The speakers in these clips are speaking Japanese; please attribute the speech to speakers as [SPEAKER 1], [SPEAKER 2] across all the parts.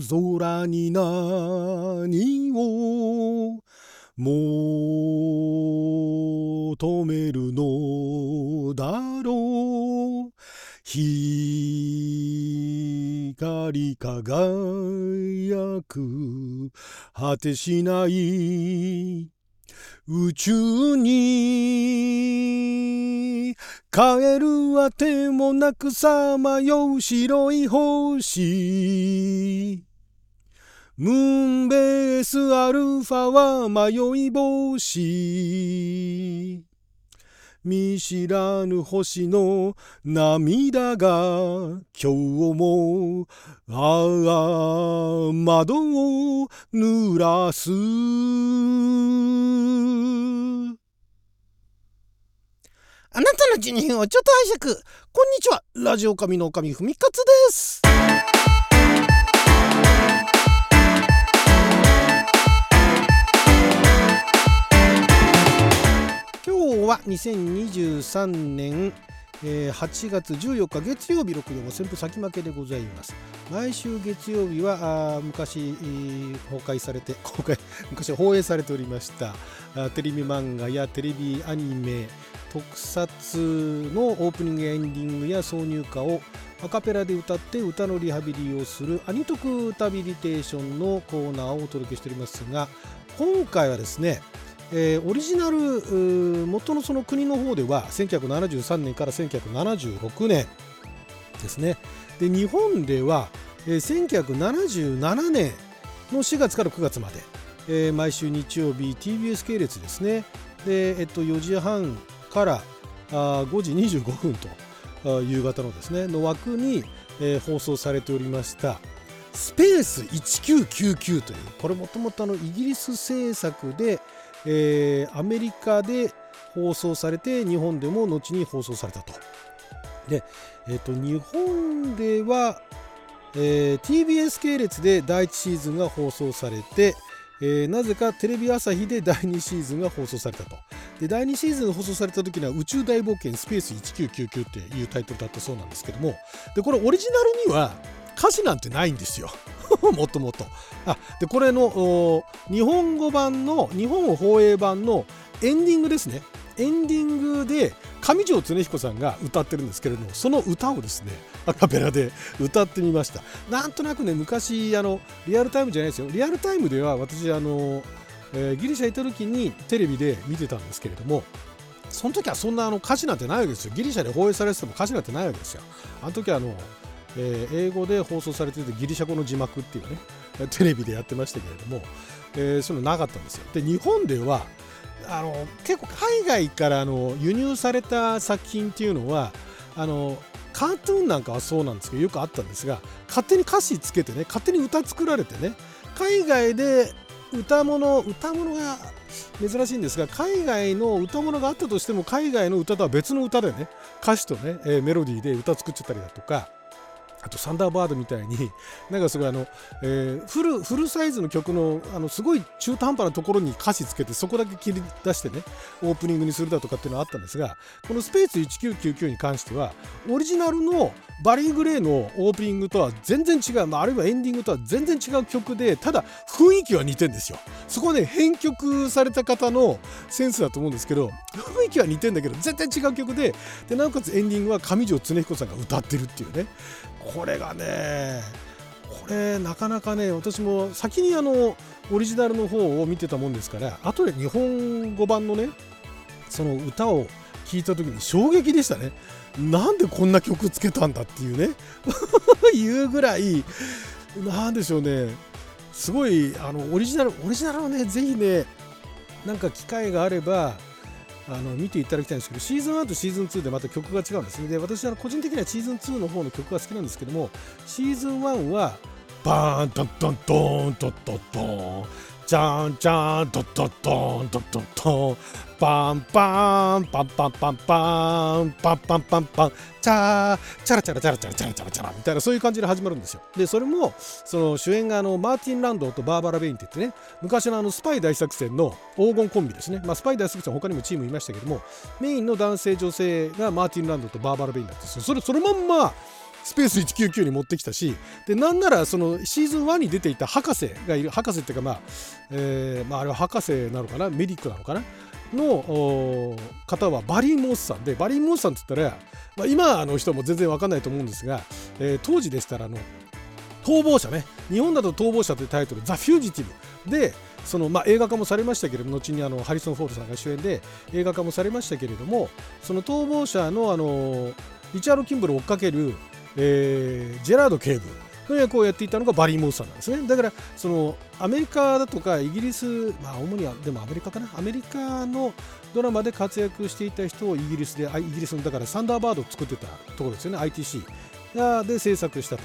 [SPEAKER 1] 空に何を求めるのだろう。光輝く果てしない。宇宙に帰るあてもなくさまよう白い星。ムーンベースアルファは迷い星見知らぬ星の涙が今日もああ窓を濡らす。
[SPEAKER 2] あなたの12分をちょっと拝借。こんにちは。ラジオ神の神ふみかつです。今日は2023年えー、8月14日月曜日6時も旋風先負けでございます。毎週月曜日は昔、公開されて 公開昔放映されておりました。テレビ漫画やテレビアニメ特撮のオープニングエンディングや挿入歌をアカペラで歌って歌のリハビリをするアニトクタビリテーションのコーナーをお届けしておりますが今回はですねえー、オリジナル元のその国の方では1973年から1976年ですね。で日本では、えー、1977年の4月から9月まで、えー、毎週日曜日 TBS 系列ですね。で、えっと、4時半からあ5時25分と夕方のですねの枠に、えー、放送されておりましたスペース1999というこれもともとイギリス制作で、えー、アメリカで放送されて日本でも後に放送されたと。で、えーと、日本では、えー、TBS 系列で第1シーズンが放送されて、えー、なぜかテレビ朝日で第2シーズンが放送されたと。で第2シーズン放送された時には「宇宙大冒険スペース1999」っていうタイトルだったそうなんですけどもでこれオリジナルには歌詞なんてないんですよ。もともと。あでこれの日本語版の日本放映版のエンディングですね。エンディングで上条恒彦さんが歌ってるんですけれどもその歌をですねアカペラで歌ってみましたなんとなくね昔あのリアルタイムじゃないですよリアルタイムでは私あの、えー、ギリシャ行った時にテレビで見てたんですけれどもその時はそんなあの歌詞なんてないわけですよギリシャで放映されてても歌詞なんてないわけですよあの時はあのえー、英語で放送されててギリシャ語の字幕っていうね テレビでやってましたけれども、えー、そういうのなかったんですよ。で日本ではあの結構海外からあの輸入された作品っていうのはあのカートゥーンなんかはそうなんですけどよくあったんですが勝手に歌詞つけてね勝手に歌作られてね海外で歌物歌物が珍しいんですが海外の歌物があったとしても海外の歌とは別の歌でね歌詞とね、え、メロディーで歌作っちゃったりだとかあとサンダーバードみたいに なんかすごいあの、えー、フルフルサイズの曲のあのすごい中途半端なところに歌詞つけてそこだけ切り出してねオープニングにするだとかっていうのはあったんですがこの「スペース1999」に関してはオリジナルのバリー・グレーのオープニングとは全然違う、まあ、あるいはエンディングとは全然違う曲でただ雰囲気は似てんですよ。そこはね編曲された方のセンスだと思うんですけど雰囲気は似てんだけど全然違う曲ででなおかつエンディングは上条恒彦さんが歌ってるっていうね。これがねこれなかなかね私も先にあのオリジナルの方を見てたもんですから後で日本語版のねその歌を聴いた時に衝撃でしたね。なんでこんな曲つけたんだっていうね いうぐらいなんでしょうね。すごいあのオリジナルオリジナルをねぜひねなんか機会があればあの見ていただきたいんですけどシーズン1とシーズン2でまた曲が違うんですね。で私は個人的にはシーズン2の方の曲が好きなんですけどもシーズン1はバーンドンドンドーンドンドンドン。じゃんじゃんドッドッドンドッドッドンパンパンパンパンパンパンパンパンパンパンチャーチャラチャラチャラチャラチャラチャラチャラみたいなそういう感じで始まるんですよでそれもその主演があのマーティン・ランドーとバーバラ・ベインって言ってね昔のあのスパイ大作戦の黄金コンビですねまあスパイ大作戦他にもチームいましたけどもメインの男性女性がマーティン・ランドーとバーバラ・ベインだったんですよそれそのまんまスペース199に持ってきたしでなんならそのシーズン1に出ていた博士がいる博士っていうかまあ、えーまあ、あれは博士なのかな？メディックなのかな？の方はバリー・モースさんでバリー・モースさんって言ったら、まあ、今の人も全然わかんないと思うんですが、えー、当時でしたらあの逃亡者ね。日本だと逃亡者というタイトル「ザ・フュージティブ」でそのまあ、映画化もされましたけれども後にあのハリソン・フォードさんが主演で映画化もされましたけれどもその逃亡者のあのリチャード・キンブルを追っかける、えー、ジェラード警部の役をやっていたのがバリー・モースさんなんですね。だからそのアメリカだとかイギリスまあ主にはでもアメリカかな。アメリカのドラマで活躍していた人をイギリスでイギリスのだからサンダーバードを作ってたところですよね。ITC で制作したと。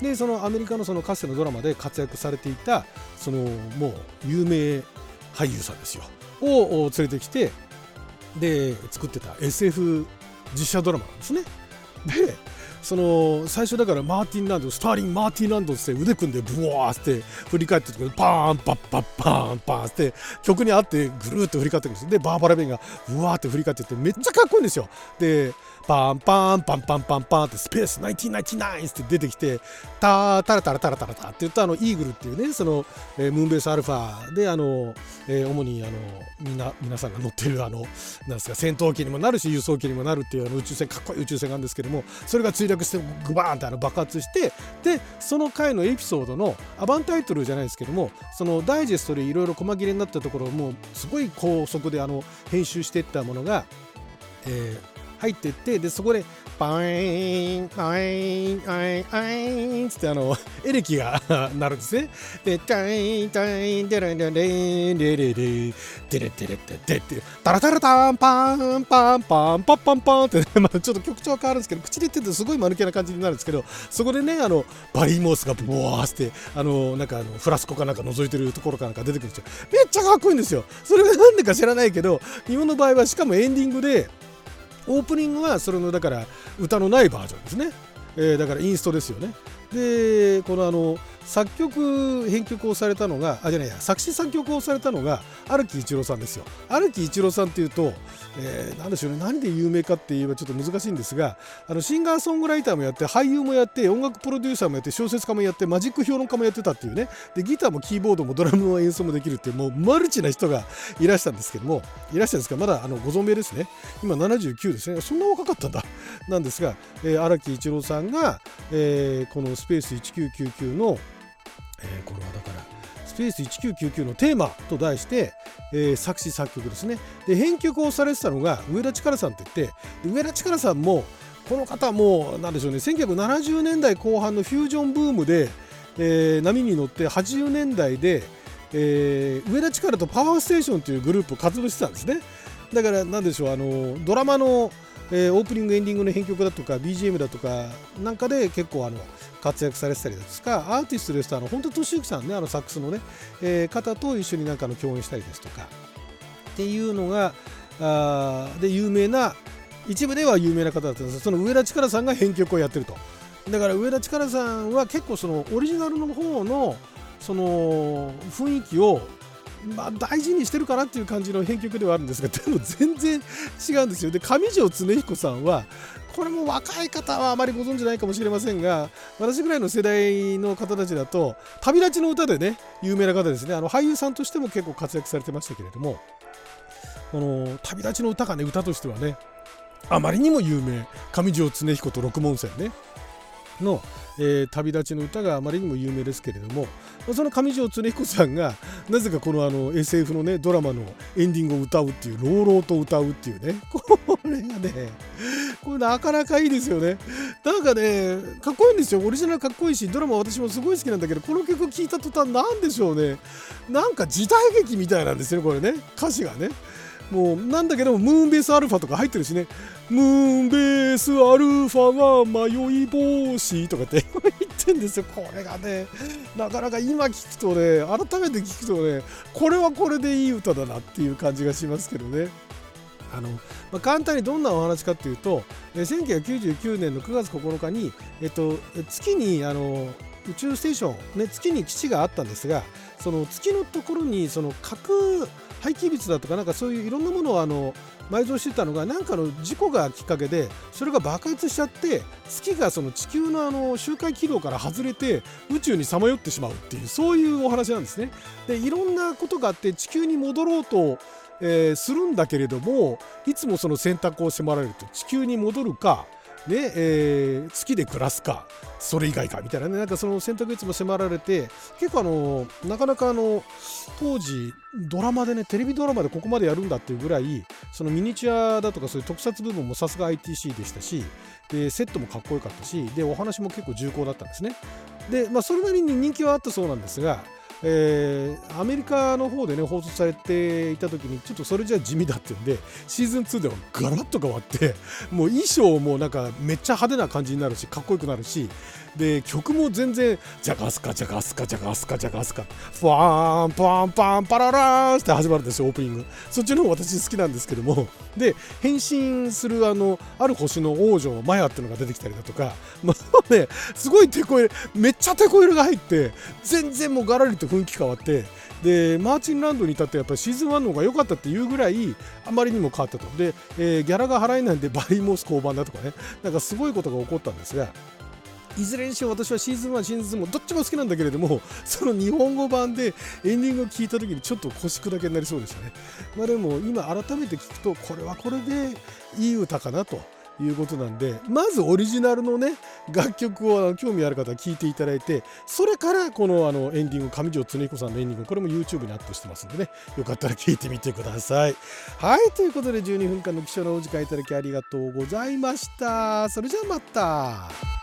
[SPEAKER 2] でそのアメリカのそのかつてのドラマで活躍されていたそのもう有名俳優さんですよ。を連れてきてで作ってた SF 実写ドラマなんですね。でその最初だからマーティン・ランドスターリン・マーティン・ランドって腕組んでブワーって振り返ってるパーンパッパッパーンパーンって曲に合ってぐるっと振り返ってくるんですでバーバラ・ベンがブワーって振り返ってってめっちゃかっこいいんですよでパンパンパンパンパンパンってスペース1999って出てきてタータラタラタラタラタって言ったあのイーグルっていうねその、えー、ムーンベースアルファであの、えー、主にあのみんな皆さんが乗ってるあのなんですか戦闘機にもなるし輸送機にもなるっていうあの宇宙船かっこいい宇宙船があるんですけどもそれが墜落してグバーンってあの爆発してでその回のエピソードのアバンタイトルじゃないですけどもそのダイジェストでいろいろ細切れになったところをもうすごい高速であの編集していったものが、えー、入ってってでそこでパインパインパインパインつってあの エレキが なるんですね。でタインタインデレデレデレレデレデレデレデレタラタラタンパンパンパンパンパンパンって、まあ、ちょっと曲調は変わるんですけど口で言ってるとすごい間抜けな感じになるんですけどそこでねあのバリーモースがボワーってあのなんかあのフラスコかなんか覗いてるところかなんか出てくるんですよめっちゃかっこいいんですよそれがなんでか知らないけど日本の場合はしかもエンディングでオープニングはそれのだから歌のないバージョンですね、えー、だからインストですよね。でこのあの作曲編曲をされたのがあじゃないや作詞作曲をされたのが荒木一郎さんですよ。荒木一郎さんっていうと、えー、何でしょうね何で有名かって言えばちょっと難しいんですがあのシンガーソングライターもやって俳優もやって音楽プロデューサーもやって小説家もやってマジック評論家もやってたっていうね。でギターもキーボードもドラムの演奏もできるっていうもうマルチな人がいらしたんですけどもいらしたんですがまだあのご存命ですね。今79ですね。そんな若かったんだ。なんですが荒、えー、木一郎さんが、えー、このスペース1999のえー、これはだからスペース1999のテーマと題して、えー、作詞作曲ですね。で編曲をされてたのが上田力さんって言って上田力さんもこの方も何でしょうね1970年代後半のフュージョンブームで、えー、波に乗って80年代で、えー、上田力とパワーステーションというグループを活動してたんですね。だから何でしょうあのドラマのえー、オープニングエンディングの編曲だとか BGM だとかなんかで結構あの活躍されてたりですとかアーティストですとあの本当俊之さんねあのサックスのね、えー、方と一緒になんかの共演したりですとかっていうのがあで有名な一部では有名な方だったんですその上田力さんが編曲をやってると。だから上田力さんは結構そのオリジナルの方のその雰囲気をまあ、大事にしてるかなっていう感じの編曲ではあるんですが でも全然違うんですよ。で上条恒彦さんはこれも若い方はあまりご存じないかもしれませんが私ぐらいの世代の方たちだと旅立ちの歌でね有名な方ですね。あの俳優さんとしても結構活躍されてましたけれどもこの旅立ちの歌がね歌としてはねあまりにも有名。上条恒彦と六門線ね。の、えー、旅立ちの歌があまりにも有名ですけれども、その上条恒彦さんがなぜかこのあの SF のねドラマのエンディングを歌うっていう朗々と歌うっていうね これがねこれなかなかいいですよね。なんかねかっこいいんですよ。オリジナルかっこいいしドラマ私もすごい好きなんだけどこの曲聴いた途端なんでしょうね。なんか時代劇みたいなんですよねこれね。歌詞がね。もうなんだけどムーンベースアルファとか入ってるしね。ムーンベースアルファが迷い防止とかって 言ってんですよ。これがねなかなか今聞くとね改めて聞くとねこれはこれでいい歌だなっていう感じがしますけどね。あの、まあ、簡単にどんなお話かっていうと1999年の9月9日に、えっと、月にあの宇宙ステーション、ね、月に基地があったんですがその月のところにその核廃棄物だとかなんかそういういろんなものをあの埋蔵してたのが何かの事故がきっかけでそれが爆発しちゃって月がその地球のあの周回軌道から外れて宇宙にさまよってしまうっていうそういうお話なんですね。でいろんなことがあって地球に戻ろうと、えー、するんだけれどもいつもその選択を迫られると地球に戻るかで、えー、月で暮らすかそれ以外かみたいなね。なんかその選択いつも迫られて結構あのなかなかあの当時ドラマでねテレビドラマでここまでやるんだっていうぐらいそのミニチュアだとかそういう特撮部分もさすが ITC でしたしでセットもかっこよかったしでお話も結構重厚だったんですね。でまあそれなりに人気はあったそうなんですがえー、アメリカの方でね放送されていた時にちょっとそれじゃ地味だっていうんでシーズン2ではガラッと変わってもう衣装もなんかめっちゃ派手な感じになるしかっこよくなるしで曲も全然ジャガスカジャガスカジャガスカジャガスカファーンパンパンパララーンって始まるんですよオープニング。そっちの方私好きなんですけども。で変身するあのある星の王女マヤっていうのが出てきたりだとか。まあねすごいテこ入れめっちゃテこ入れが入って全然もうガラリと雰囲気変わってでマーチンランドに至ってやっぱりシーズン1の方が良かったっていうぐらいあまりにも変わったと。で、えー、ギャラが払えないんでバリモス交番だとかね。なんかすごいことが起こったんですがいずれにしろ私はシーズン1シーズン2もどっちも好きなんだけれどもその日本語版でエンディングを聞いた時にちょっと腰砕けになりそうでしたね。まあでも今改めて聞くとこれはこれでいい歌かなと。いうことなんでまずオリジナルのね楽曲を興味ある方は聴いていただいてそれからこのあのエンディング上条恒彦さんのエンディングこれも YouTube にアップしてますんでねよかったら聴いてみてください。はいということで12分間の貴重なお時間いただきありがとうございました。それじゃあまた。